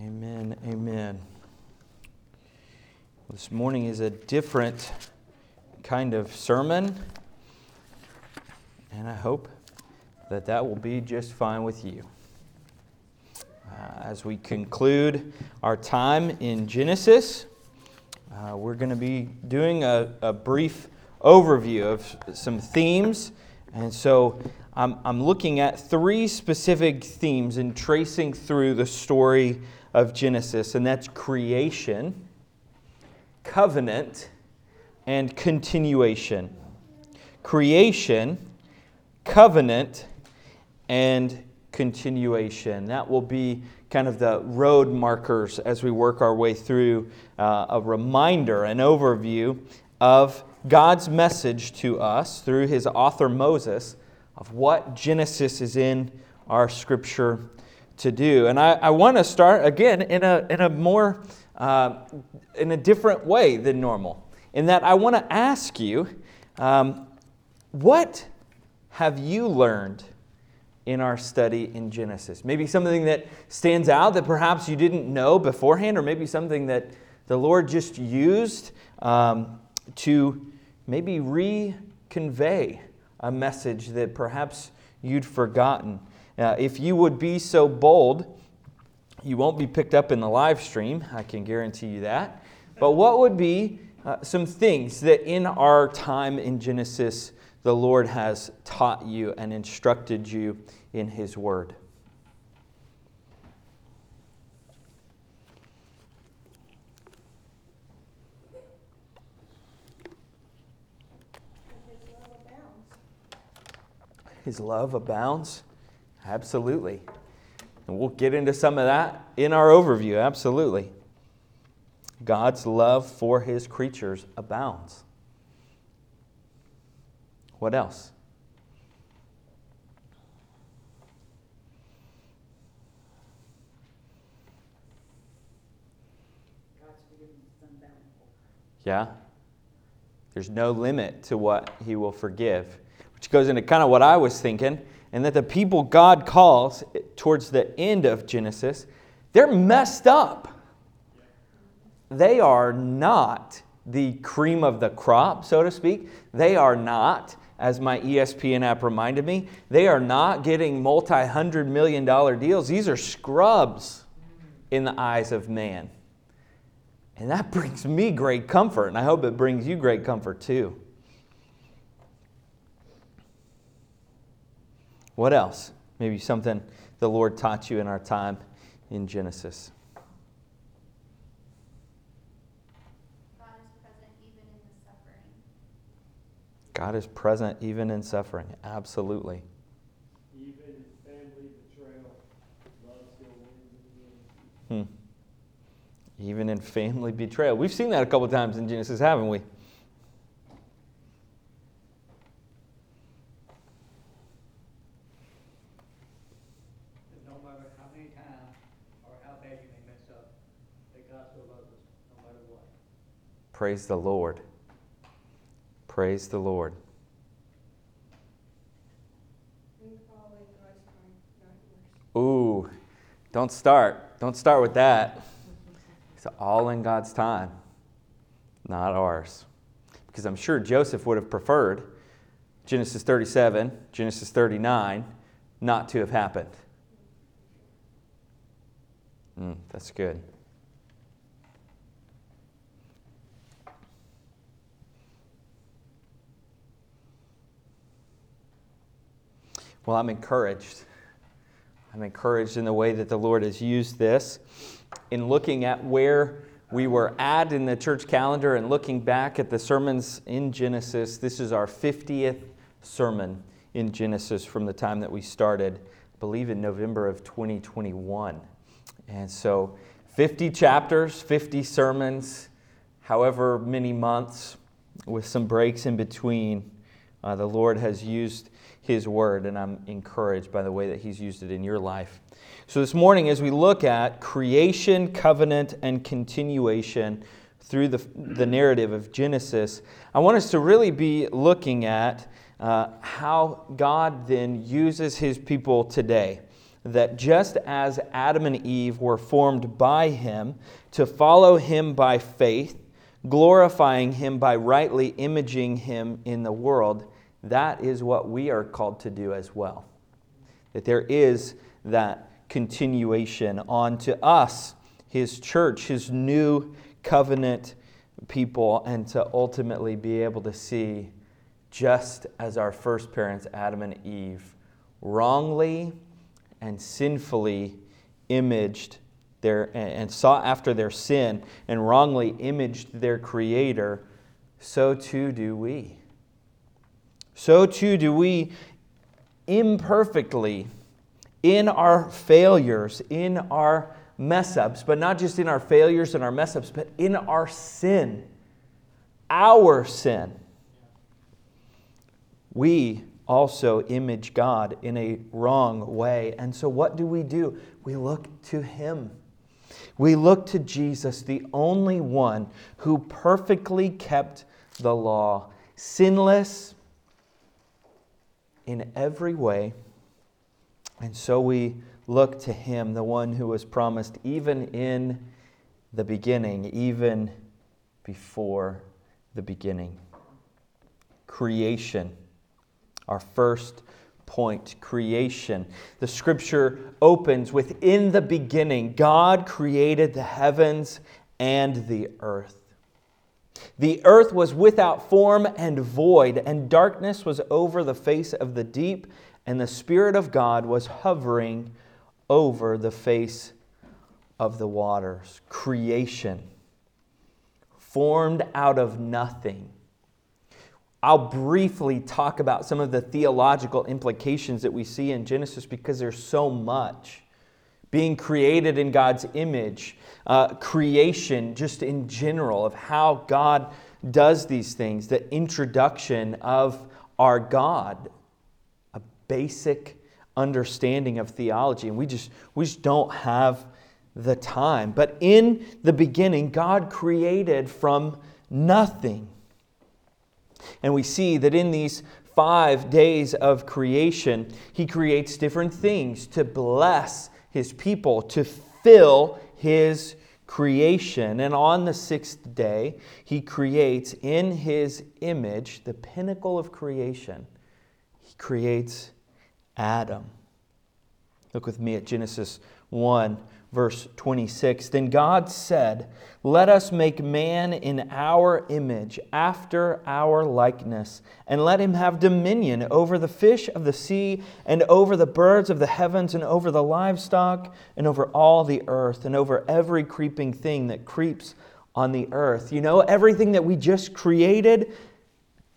Amen. Amen. This morning is a different kind of sermon, and I hope that that will be just fine with you. Uh, as we conclude our time in Genesis, uh, we're going to be doing a, a, brief overview of some themes. And so I'm, I'm looking at three specific themes and tracing through the story of Genesis, and that's creation, covenant, and continuation. Creation, covenant, and continuation. That will be kind of the road markers as we work our way through uh, a reminder, an overview of God's message to us through his author Moses of what Genesis is in our scripture to do. And I, I want to start again in a, in a more, uh, in a different way than normal. In that I want to ask you, um, what have you learned in our study in Genesis? Maybe something that stands out that perhaps you didn't know beforehand, or maybe something that the Lord just used um, to maybe reconvey a message that perhaps you'd forgotten. Uh, if you would be so bold, you won't be picked up in the live stream, I can guarantee you that. But what would be uh, some things that in our time in Genesis the Lord has taught you and instructed you in His Word? His love abounds. Absolutely. And we'll get into some of that in our overview. Absolutely. God's love for his creatures abounds. What else? Yeah? There's no limit to what he will forgive, which goes into kind of what I was thinking and that the people God calls towards the end of Genesis, they're messed up. They are not the cream of the crop, so to speak. They are not, as my ESPN app reminded me, they are not getting multi hundred million dollar deals. These are scrubs in the eyes of man. And that brings me great comfort, and I hope it brings you great comfort too. What else? Maybe something the Lord taught you in our time in Genesis. God is present even in suffering. God is present even in suffering. Absolutely. Even in family betrayal, love still wins Hmm. Even in family betrayal. We've seen that a couple times in Genesis, haven't we? Praise the Lord. Praise the Lord. Ooh, don't start. Don't start with that. It's all in God's time, not ours. Because I'm sure Joseph would have preferred Genesis 37, Genesis 39 not to have happened. Mm, that's good. Well, I'm encouraged. I'm encouraged in the way that the Lord has used this in looking at where we were at in the church calendar and looking back at the sermons in Genesis. This is our 50th sermon in Genesis from the time that we started, I believe in November of 2021. And so 50 chapters, 50 sermons, however many months, with some breaks in between. Uh, the Lord has used his Word, and I'm encouraged by the way that He's used it in your life. So, this morning, as we look at creation, covenant, and continuation through the, the narrative of Genesis, I want us to really be looking at uh, how God then uses His people today. that just as Adam and Eve were formed by him to follow him by faith, glorifying him by rightly imaging him in the world, that is what we are called to do as well. That there is that continuation on to us, his church, his new covenant people, and to ultimately be able to see, just as our first parents, Adam and Eve, wrongly and sinfully imaged their and sought after their sin and wrongly imaged their creator so too do we so too do we imperfectly in our failures in our mess ups but not just in our failures and our mess ups but in our sin our sin we also image God in a wrong way. And so, what do we do? We look to Him. We look to Jesus, the only one who perfectly kept the law, sinless in every way. And so we look to Him, the one who was promised even in the beginning, even before the beginning. Creation our first point creation. The scripture opens with In the beginning, God created the heavens and the earth. The earth was without form and void, and darkness was over the face of the deep, and the Spirit of God was hovering over the face of the waters. Creation, formed out of nothing I'll briefly talk about some of the theological implications that we see in Genesis because there's so much. Being created in God's image, uh, creation just in general, of how God does these things, the introduction of our God, a basic understanding of theology. And we just, we just don't have the time. But in the beginning, God created from nothing. And we see that in these five days of creation, he creates different things to bless his people, to fill his creation. And on the sixth day, he creates in his image the pinnacle of creation. He creates Adam. Look with me at Genesis 1 verse 26. Then God said, Let us make man in our image, after our likeness, and let him have dominion over the fish of the sea, and over the birds of the heavens, and over the livestock, and over all the earth, and over every creeping thing that creeps on the earth. You know, everything that we just created.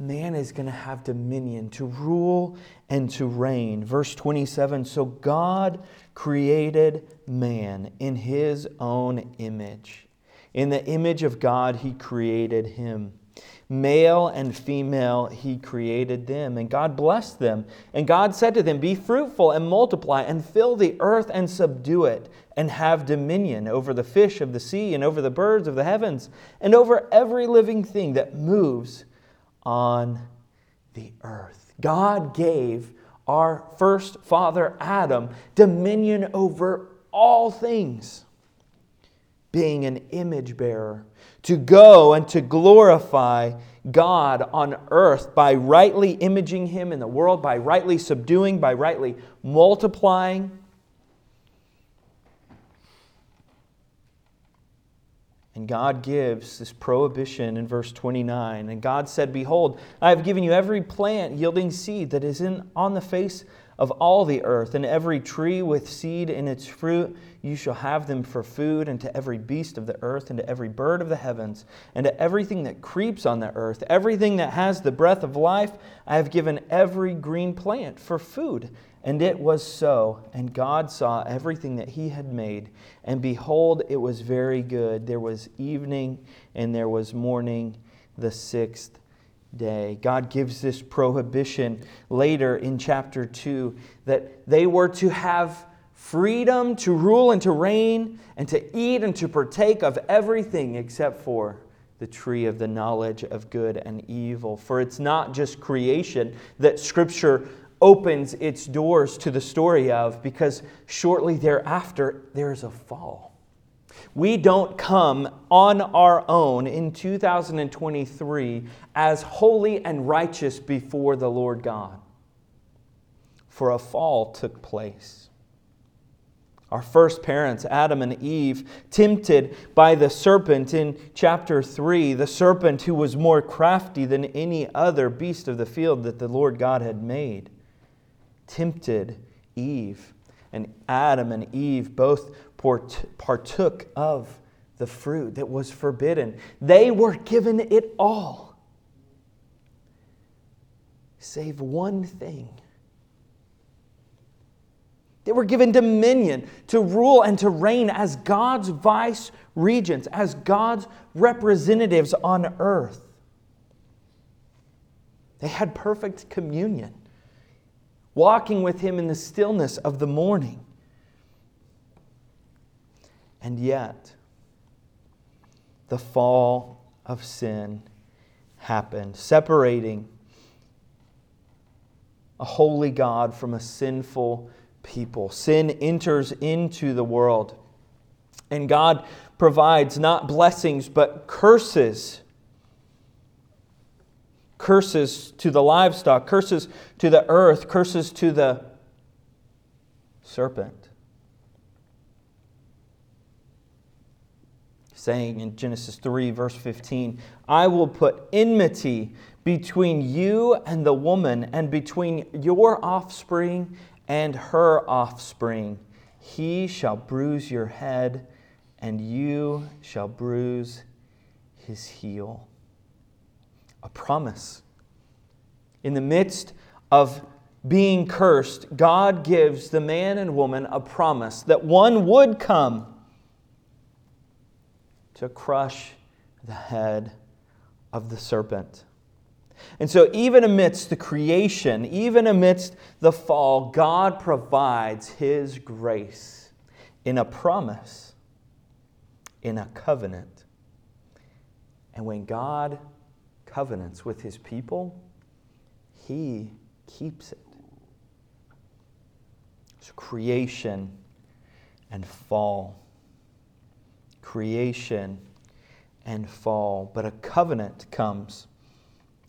Man is going to have dominion to rule and to reign. Verse 27 So God created man in his own image. In the image of God, he created him. Male and female, he created them. And God blessed them. And God said to them, Be fruitful and multiply, and fill the earth and subdue it, and have dominion over the fish of the sea, and over the birds of the heavens, and over every living thing that moves on the earth. God gave our first father Adam dominion over all things, being an image bearer, to go and to glorify God on earth by rightly imaging him in the world, by rightly subduing, by rightly multiplying. And God gives this prohibition in verse 29. And God said, Behold, I have given you every plant yielding seed that is in, on the face of all the earth, and every tree with seed in its fruit. You shall have them for food, and to every beast of the earth, and to every bird of the heavens, and to everything that creeps on the earth, everything that has the breath of life, I have given every green plant for food. And it was so. And God saw everything that he had made. And behold, it was very good. There was evening and there was morning, the sixth day. God gives this prohibition later in chapter 2 that they were to have freedom to rule and to reign and to eat and to partake of everything except for the tree of the knowledge of good and evil. For it's not just creation that Scripture opens its doors to the story of because shortly thereafter there is a fall. We don't come on our own in 2023 as holy and righteous before the Lord God. For a fall took place. Our first parents, Adam and Eve, tempted by the serpent in chapter 3, the serpent who was more crafty than any other beast of the field that the Lord God had made, tempted Eve. And Adam and Eve both partook of the fruit that was forbidden. They were given it all, save one thing they were given dominion to rule and to reign as God's vice regents, as God's representatives on earth. They had perfect communion, walking with Him in the stillness of the morning. And yet, the fall of sin happened, separating a holy God from a sinful people. Sin enters into the world. And God provides not blessings, but curses. Curses to the livestock, curses to the earth, curses to the serpent. Saying in Genesis 3, verse 15, I will put enmity between you and the woman, and between your offspring and her offspring. He shall bruise your head, and you shall bruise his heel. A promise. In the midst of being cursed, God gives the man and woman a promise that one would come to crush the head of the serpent. And so, even amidst the creation, even amidst the fall, God provides His grace in a promise, in a covenant. And when God covenants with His people, He keeps it. So, creation and fall. Creation and fall. But a covenant comes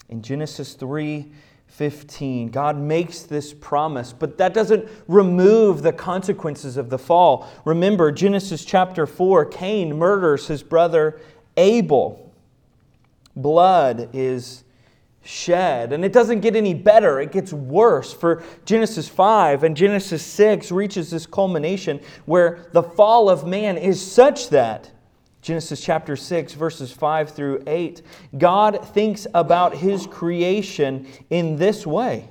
in Genesis 3 15, God makes this promise, but that doesn't remove the consequences of the fall. Remember, Genesis chapter 4 Cain murders his brother Abel. Blood is shed. And it doesn't get any better, it gets worse. For Genesis 5 and Genesis 6 reaches this culmination where the fall of man is such that Genesis chapter 6, verses 5 through 8. God thinks about his creation in this way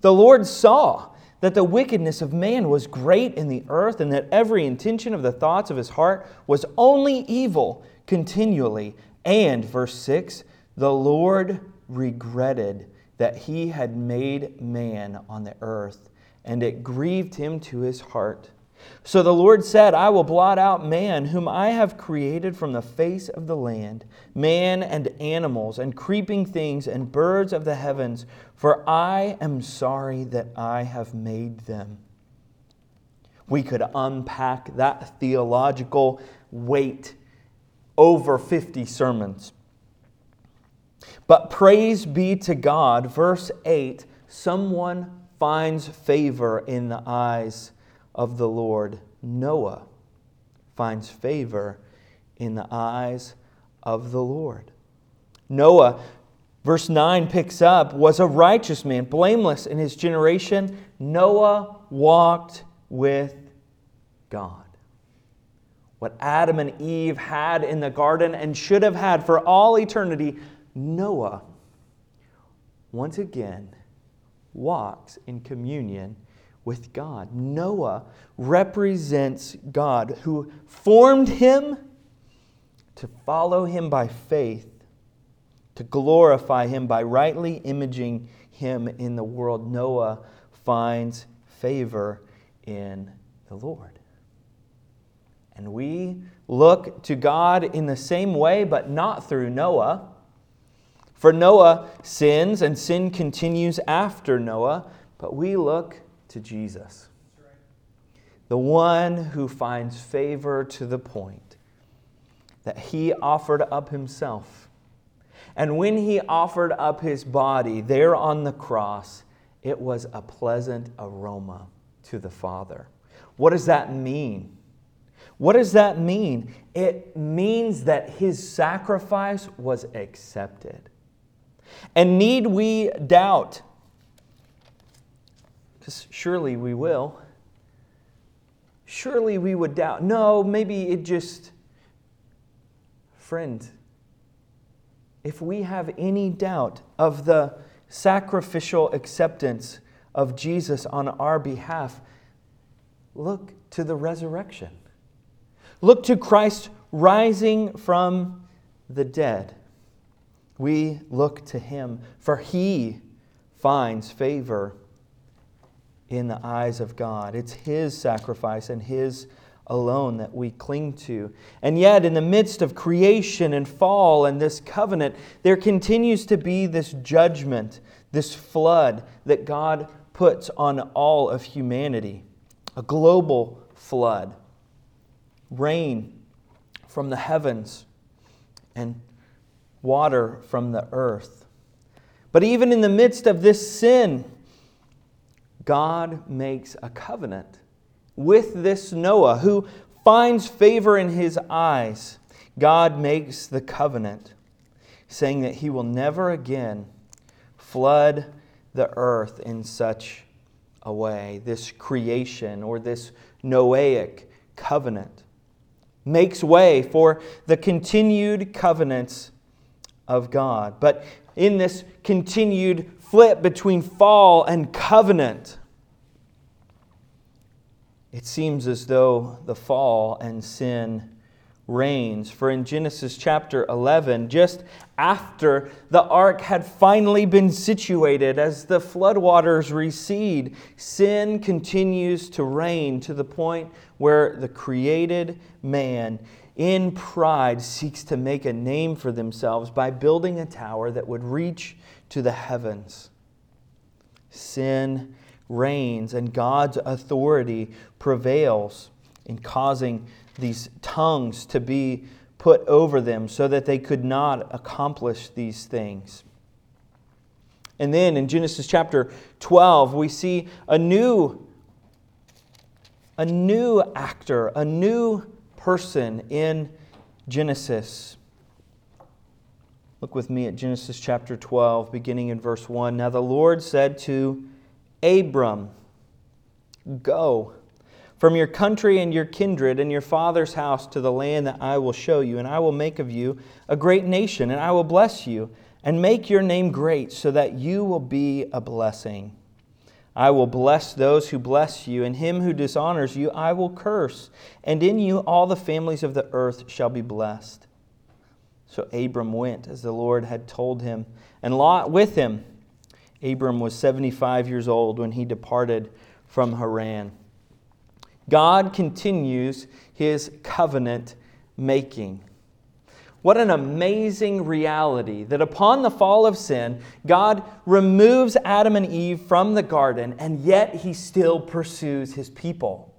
The Lord saw that the wickedness of man was great in the earth, and that every intention of the thoughts of his heart was only evil continually. And, verse 6, the Lord regretted that he had made man on the earth, and it grieved him to his heart. So the Lord said, I will blot out man, whom I have created from the face of the land, man and animals, and creeping things, and birds of the heavens, for I am sorry that I have made them. We could unpack that theological weight over 50 sermons. But praise be to God, verse 8 someone finds favor in the eyes of the Lord, Noah finds favor in the eyes of the Lord. Noah, verse 9 picks up, was a righteous man, blameless in his generation. Noah walked with God. What Adam and Eve had in the garden and should have had for all eternity, Noah once again walks in communion with God. Noah represents God who formed him to follow him by faith, to glorify him by rightly imaging him in the world. Noah finds favor in the Lord. And we look to God in the same way, but not through Noah. For Noah sins, and sin continues after Noah, but we look to Jesus, the one who finds favor to the point that he offered up himself. And when he offered up his body there on the cross, it was a pleasant aroma to the Father. What does that mean? What does that mean? It means that his sacrifice was accepted. And need we doubt? Because surely we will. Surely we would doubt. No, maybe it just. Friend, if we have any doubt of the sacrificial acceptance of Jesus on our behalf, look to the resurrection. Look to Christ rising from the dead. We look to him, for he finds favor in the eyes of God. It's his sacrifice and his alone that we cling to. And yet, in the midst of creation and fall and this covenant, there continues to be this judgment, this flood that God puts on all of humanity a global flood, rain from the heavens, and water from the earth. But even in the midst of this sin, God makes a covenant with this Noah who finds favor in his eyes. God makes the covenant, saying that he will never again flood the earth in such a way. This creation or this Noahic covenant makes way for the continued covenants of God. But in this continued flip between fall and covenant, it seems as though the fall and sin reigns. For in Genesis chapter 11, just after the ark had finally been situated, as the floodwaters recede, sin continues to reign to the point where the created man in pride seeks to make a name for themselves by building a tower that would reach to the heavens. Sin reigns, and God's authority prevails in causing these tongues to be put over them so that they could not accomplish these things. And then in Genesis chapter 12, we see a new, a new actor, a new person in Genesis. Look with me at Genesis chapter 12, beginning in verse 1. Now the Lord said to Abram, Go from your country and your kindred and your father's house to the land that I will show you, and I will make of you a great nation, and I will bless you and make your name great, so that you will be a blessing. I will bless those who bless you, and him who dishonors you I will curse, and in you all the families of the earth shall be blessed. So Abram went as the Lord had told him, and Lot with him. Abram was 75 years old when he departed from Haran. God continues his covenant making. What an amazing reality that upon the fall of sin, God removes Adam and Eve from the garden, and yet he still pursues his people.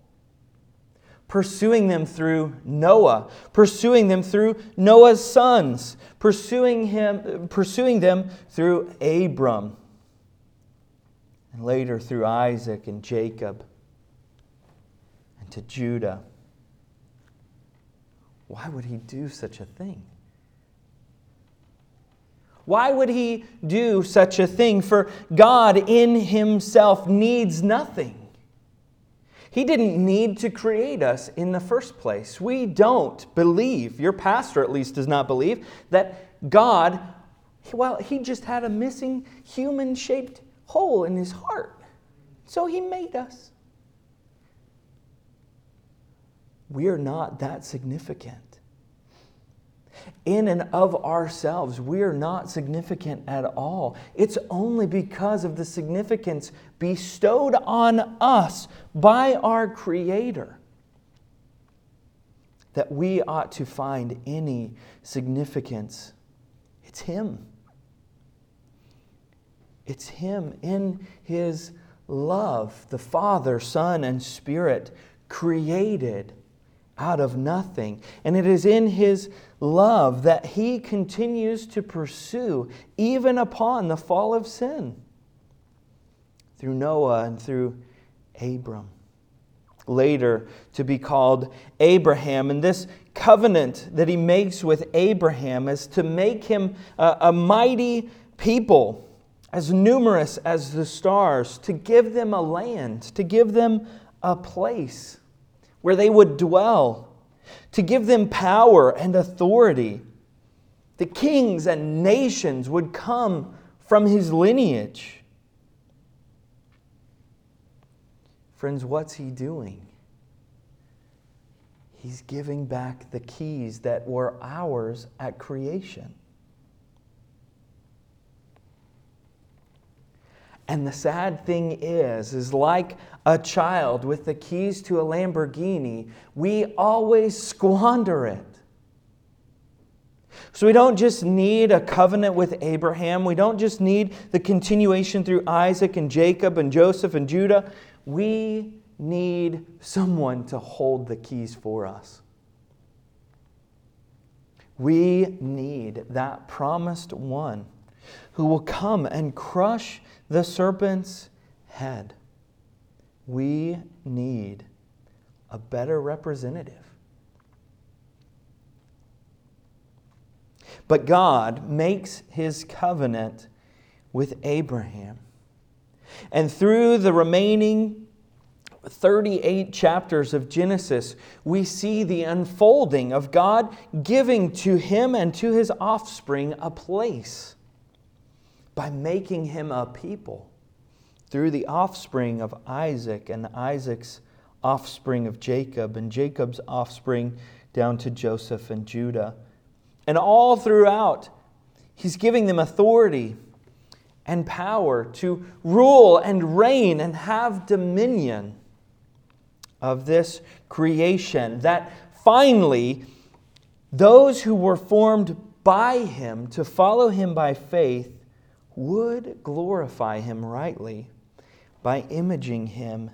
Pursuing them through Noah, pursuing them through Noah's sons, pursuing, him, pursuing them through Abram, and later through Isaac and Jacob, and to Judah. Why would he do such a thing? Why would he do such a thing? For God in himself needs nothing. He didn't need to create us in the first place. We don't believe, your pastor at least does not believe, that God, well, he just had a missing human shaped hole in his heart. So he made us. We are not that significant in and of ourselves, we are not significant at all. It's only because of the significance bestowed on us by our Creator that we ought to find any significance. It's Him. It's Him in His love, the Father, Son, and Spirit created out of nothing. And it is in His love that He continues to pursue even upon the fall of sin through Noah and through Abram. Later to be called Abraham. And this covenant that he makes with Abraham is to make him a, a mighty people, as numerous as the stars, to give them a land, to give them a place where they would dwell, to give them power and authority. The kings and nations would come from his lineage. Friends, what's he doing? He's giving back the keys that were ours at creation. And the sad thing is, is like a child with the keys to a Lamborghini, we always squander it. So we don't just need a covenant with Abraham. We don't just need the continuation through Isaac and Jacob and Joseph and Judah. We need someone to hold the keys for us. We need that promised one who will come and crush the serpent's head. We need a better representative. But God makes his covenant with Abraham. And through the remaining 38 chapters of Genesis, we see the unfolding of God giving to him and to his offspring a place by making him a people through the offspring of Isaac and Isaac's offspring of Jacob and Jacob's offspring down to Joseph and Judah. And all throughout, he's giving them authority and power to rule and reign and have dominion of this creation. That finally, those who were formed by him to follow him by faith would glorify him rightly by imaging him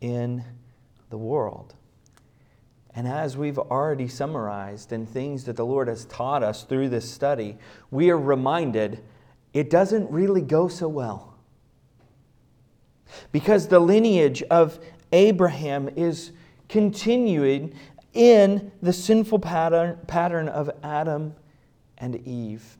in the world. And as we've already summarized in things that the Lord has taught us through this study, we are reminded it doesn't really go so well. Because the lineage of Abraham is continuing in the sinful pattern, pattern of Adam and Eve.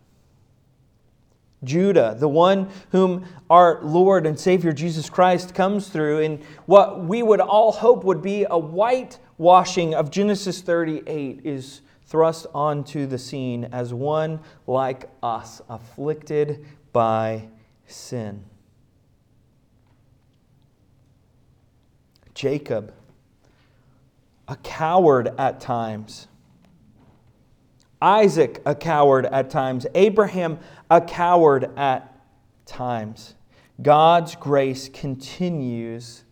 Judah, the one whom our Lord and Savior Jesus Christ comes through in what we would all hope would be a whitewashing of Genesis 38, is thrust onto the scene as one like us, afflicted by sin. Jacob, a coward at times. Isaac, a coward at times. Abraham, a coward at times. God's grace continues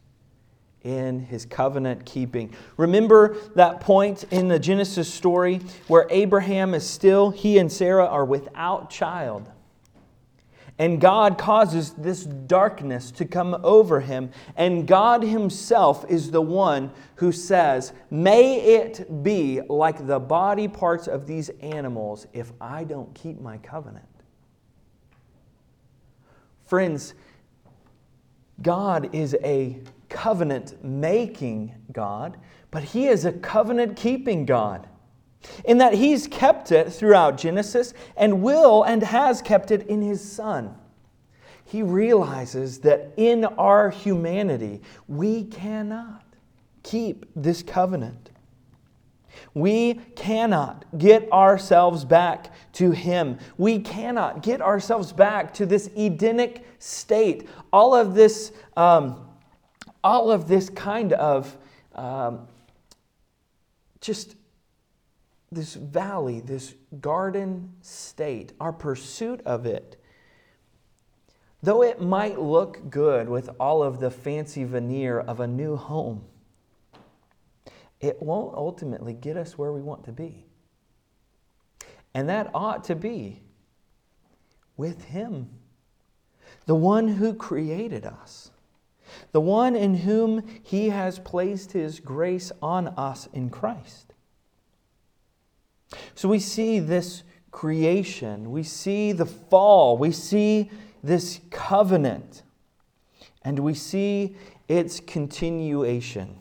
in his covenant keeping. Remember that point in the Genesis story where Abraham is still, he and Sarah are without child. And God causes this darkness to come over him. And God Himself is the one who says, May it be like the body parts of these animals if I don't keep my covenant. Friends, God is a covenant making God, but He is a covenant keeping God. In that He's kept it throughout Genesis and will and has kept it in His Son. He realizes that in our humanity, we cannot keep this covenant. We cannot get ourselves back to Him. We cannot get ourselves back to this Edenic state. All of this um, all of this kind of um, just this valley, this garden state, our pursuit of it, though it might look good with all of the fancy veneer of a new home, it won't ultimately get us where we want to be. And that ought to be with Him the one who created us, the one in whom he has placed his grace on us in Christ. So we see this creation, we see the fall, we see this covenant, and we see its continuation.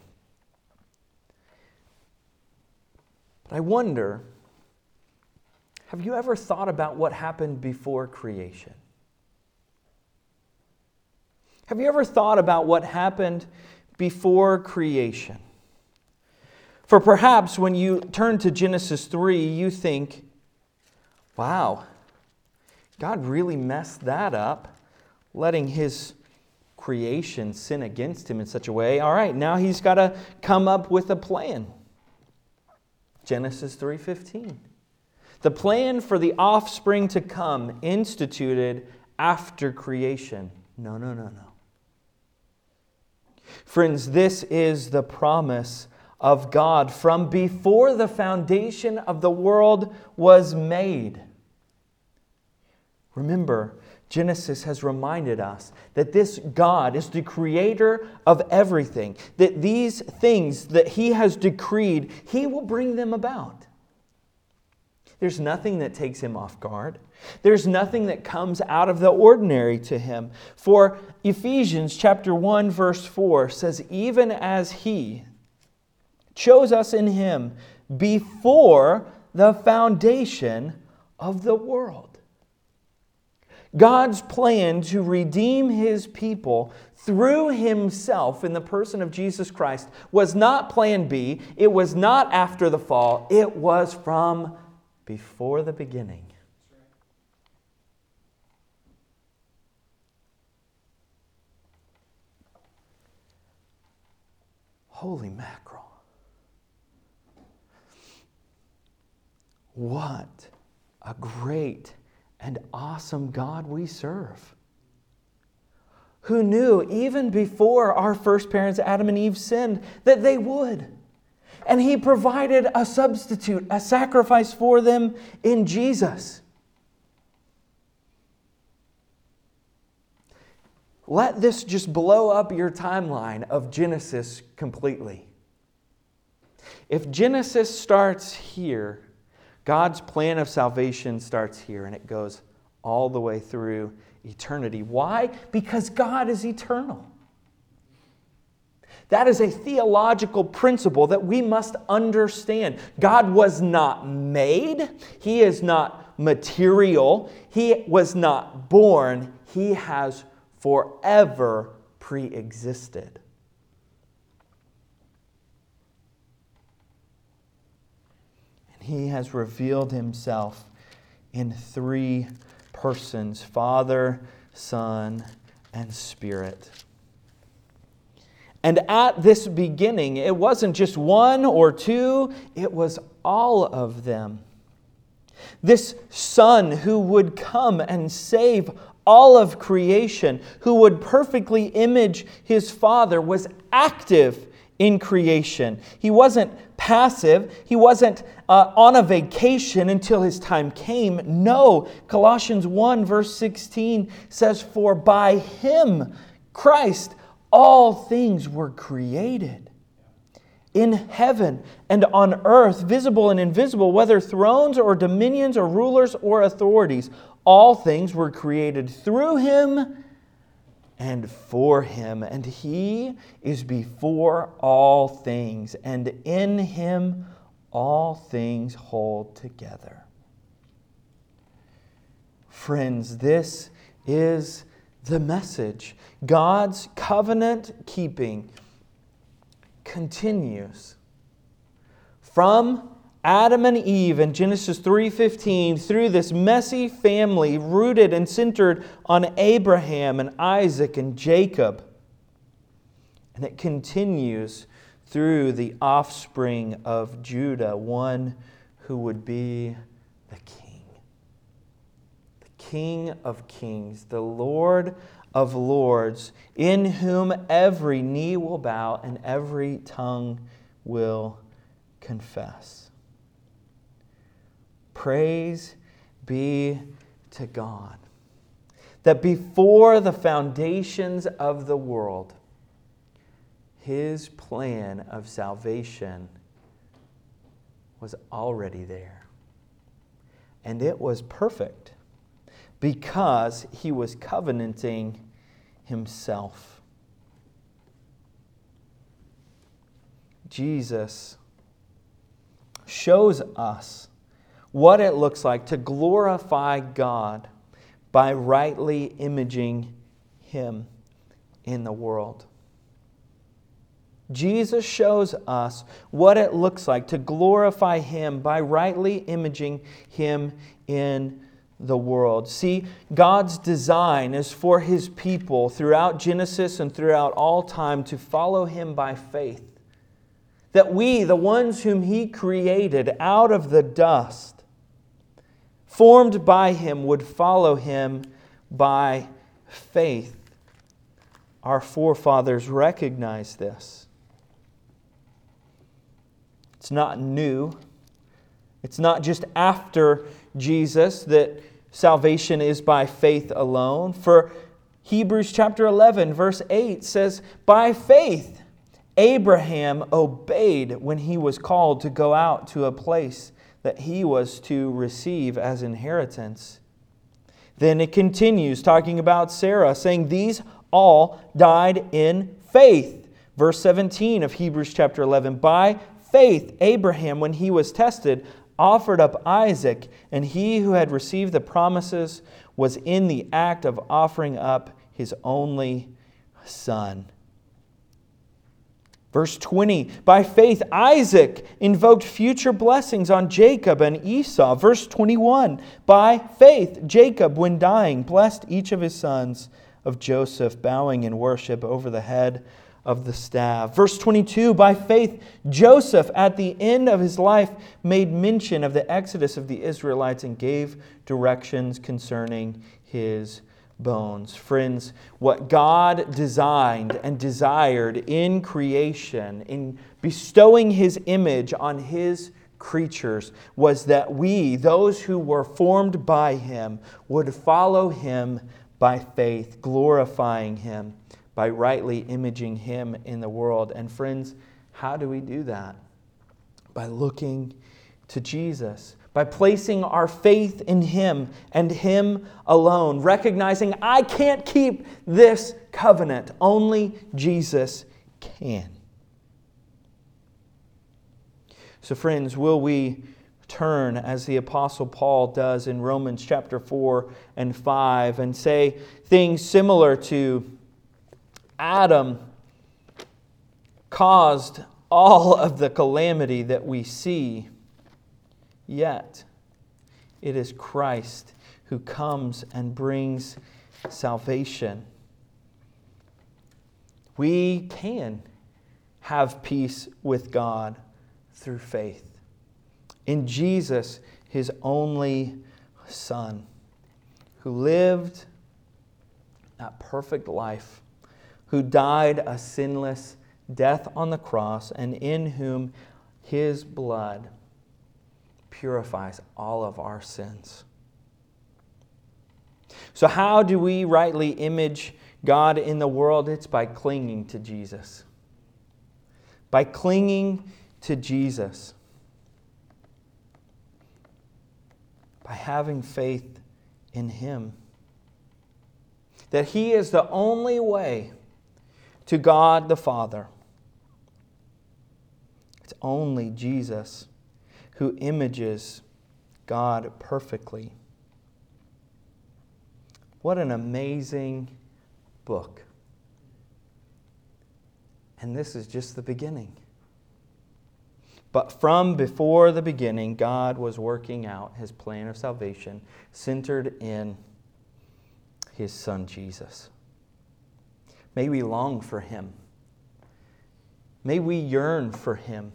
But I wonder have you ever thought about what happened before creation? Have you ever thought about what happened before creation? For perhaps when you turn to Genesis 3, you think, wow, God really messed that up, letting his creation sin against him in such a way. All right, now he's got to come up with a plan. Genesis 3:15. The plan for the offspring to come instituted after creation. No, no, no, no. Friends, this is the promise of God from before the foundation of the world was made. Remember, Genesis has reminded us that this God is the creator of everything, that these things that He has decreed, He will bring them about. There's nothing that takes him off guard. There's nothing that comes out of the ordinary to him. For Ephesians chapter 1 verse 4 says even as he chose us in him before the foundation of the world. God's plan to redeem his people through himself in the person of Jesus Christ was not plan B, it was not after the fall, it was from before the beginning. Holy mackerel. What a great and awesome God we serve. Who knew, even before our first parents, Adam and Eve, sinned, that they would and he provided a substitute, a sacrifice for them in Jesus. Let this just blow up your timeline of Genesis completely. If Genesis starts here, God's plan of salvation starts here and it goes all the way through eternity. Why? Because God is eternal. That is a theological principle that we must understand. God was not made, He is not material, He was not born, He has forever pre existed. He has revealed Himself in three persons Father, Son, and Spirit. And at this beginning, it wasn't just one or two, it was all of them. This Son who would come and save all of creation, who would perfectly image his Father, was active in creation. He wasn't passive, he wasn't uh, on a vacation until his time came. No, Colossians 1, verse 16 says, For by him, Christ, all things were created in heaven and on earth, visible and invisible, whether thrones or dominions or rulers or authorities. All things were created through him and for him. And he is before all things, and in him all things hold together. Friends, this is the message. God's covenant keeping continues from Adam and Eve in Genesis 3:15 through this messy family rooted and centered on Abraham and Isaac and Jacob. And it continues through the offspring of Judah, one who would be the king. The king of kings, the Lord of lords, in whom every knee will bow and every tongue will confess. Praise be to God. that before the foundations of the world, his plan of salvation was already there. And it was perfect because he was covenanting himself. Jesus shows us what it looks like to glorify God by rightly imaging Him in the world. Jesus shows us what it looks like to glorify Him by rightly imaging Him in the world. See, God's design is for His people throughout Genesis and throughout all time to follow Him by faith. That we, the ones whom He created out of the dust, formed by Him, would follow Him by faith. Our forefathers recognized this. It's not new. It's not just after Jesus that salvation is by faith alone. For Hebrews chapter 11, verse 8 says, By faith, Abraham obeyed when he was called to go out to a place that he was to receive as inheritance. Then it continues talking about Sarah, saying, These all died in faith. Verse 17 of Hebrews chapter 11, by faith, Abraham, when he was tested, offered up Isaac, and he who had received the promises was in the act of offering up his only son. Verse 20, by faith, Isaac invoked future blessings on Jacob and Esau. Verse 21, by faith, Jacob, when dying, blessed each of his sons of Joseph, bowing in worship over the head of the staff. Verse 22 By faith, Joseph, at the end of his life, made mention of the exodus of the Israelites and gave directions concerning his bones. Friends, what God designed and desired in creation, in bestowing his image on his creatures, was that we, those who were formed by him, would follow him by faith, glorifying him by rightly imaging Him in the world. And friends, how do we do that? By looking to Jesus, by placing our faith in Him and Him alone, recognizing I can't keep this covenant, only Jesus can. So, friends, will we turn as the Apostle Paul does in Romans chapter 4 and 5 and say things similar to Adam caused all of the calamity that we see, yet it is Christ who comes and brings salvation. We can have peace with God through faith in Jesus, his only Son, who lived that perfect life who died a sinless death on the cross, and in whom his blood purifies all of our sins. So, how do we rightly image God in the world? It's by clinging to Jesus. By clinging to Jesus. By having faith in Him. That He is the only way to God the Father. It's only Jesus who images God perfectly. What an amazing book. And this is just the beginning. But from before the beginning, God was working out his plan of salvation centered in his son Jesus. May we long for him. May we yearn for him.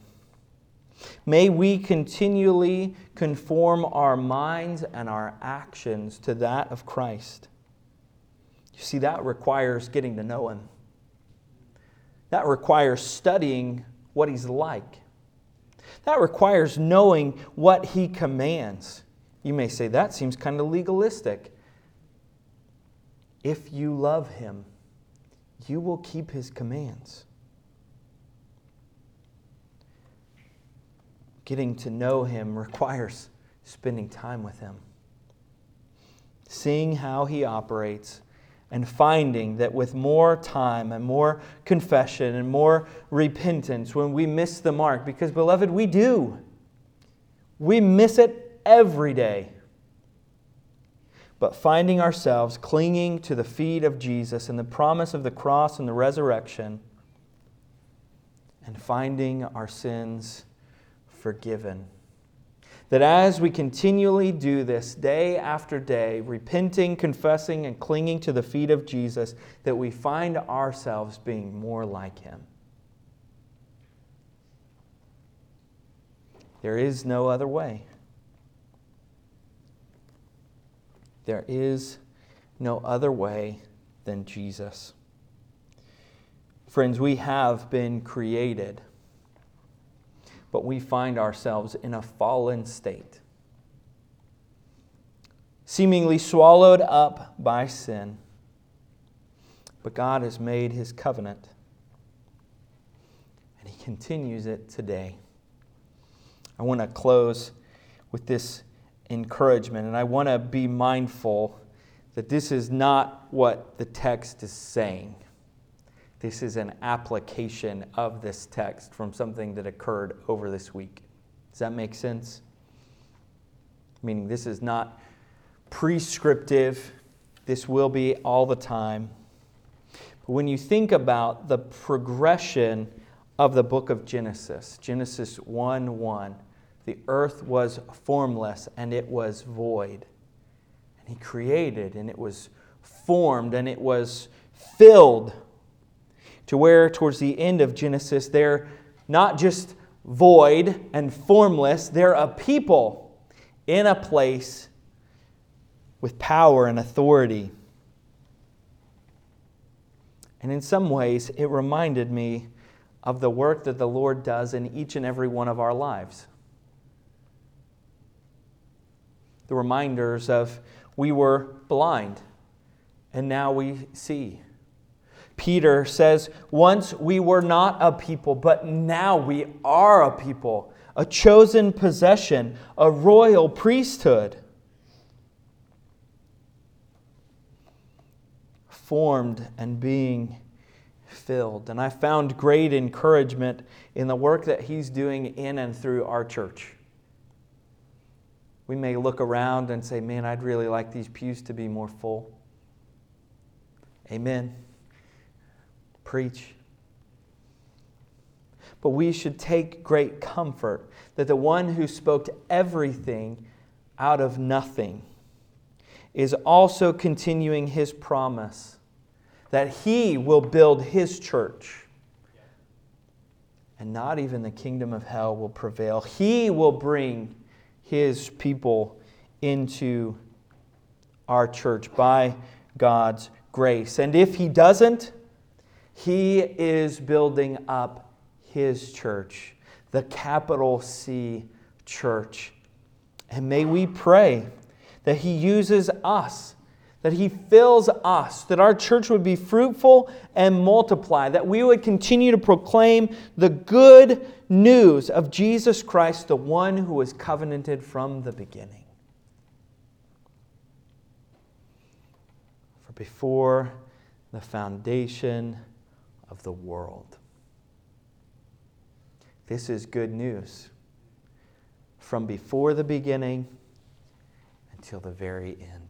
May we continually conform our minds and our actions to that of Christ. You see, that requires getting to know him. That requires studying what he's like. That requires knowing what he commands. You may say, that seems kind of legalistic. if you love him, you will keep his commands. Getting to know him requires spending time with him, seeing how he operates, and finding that with more time and more confession and more repentance, when we miss the mark, because, beloved, we do, we miss it every day. But finding ourselves clinging to the feet of Jesus and the promise of the cross and the resurrection, and finding our sins forgiven. That as we continually do this day after day, repenting, confessing, and clinging to the feet of Jesus, that we find ourselves being more like Him. There is no other way. There is no other way than Jesus. Friends, we have been created but we find ourselves in a fallen state, seemingly swallowed up by sin. But God has made his covenant, and he continues it today. I want to close with this encouragement, and I want to be mindful that this is not what the text is saying. This is an application of this text from something that occurred over this week. Does that make sense? Meaning, this is not prescriptive, this will be all the time. But when you think about the progression of the book of Genesis, Genesis 1 1, the earth was formless and it was void. And he created and it was formed and it was filled to where, towards the end of Genesis, they're not just void and formless, they're a people in a place with power and authority. And in some ways, it reminded me of the work that the Lord does in each and every one of our lives. The reminders of we were blind and now we see. Peter says, Once we were not a people, but now we are a people, a chosen possession, a royal priesthood. Formed and being filled. And I found great encouragement in the work that he's doing in and through our church. We may look around and say, Man, I'd really like these pews to be more full. Amen preach. But we should take great comfort that the one who spoke everything out of nothing is also continuing his promise that he will build his church. And not even the kingdom of hell will prevail. He will bring his people into our church by God's grace. And if he doesn't, he is building up His church, the capital C church. And may we pray that He uses us, that He fills us, that our church would be fruitful and multiply, that we would continue to proclaim the good news of Jesus Christ, the one who was covenanted from the beginning. For before the foundation of the world. This is good news from before the beginning until the very end.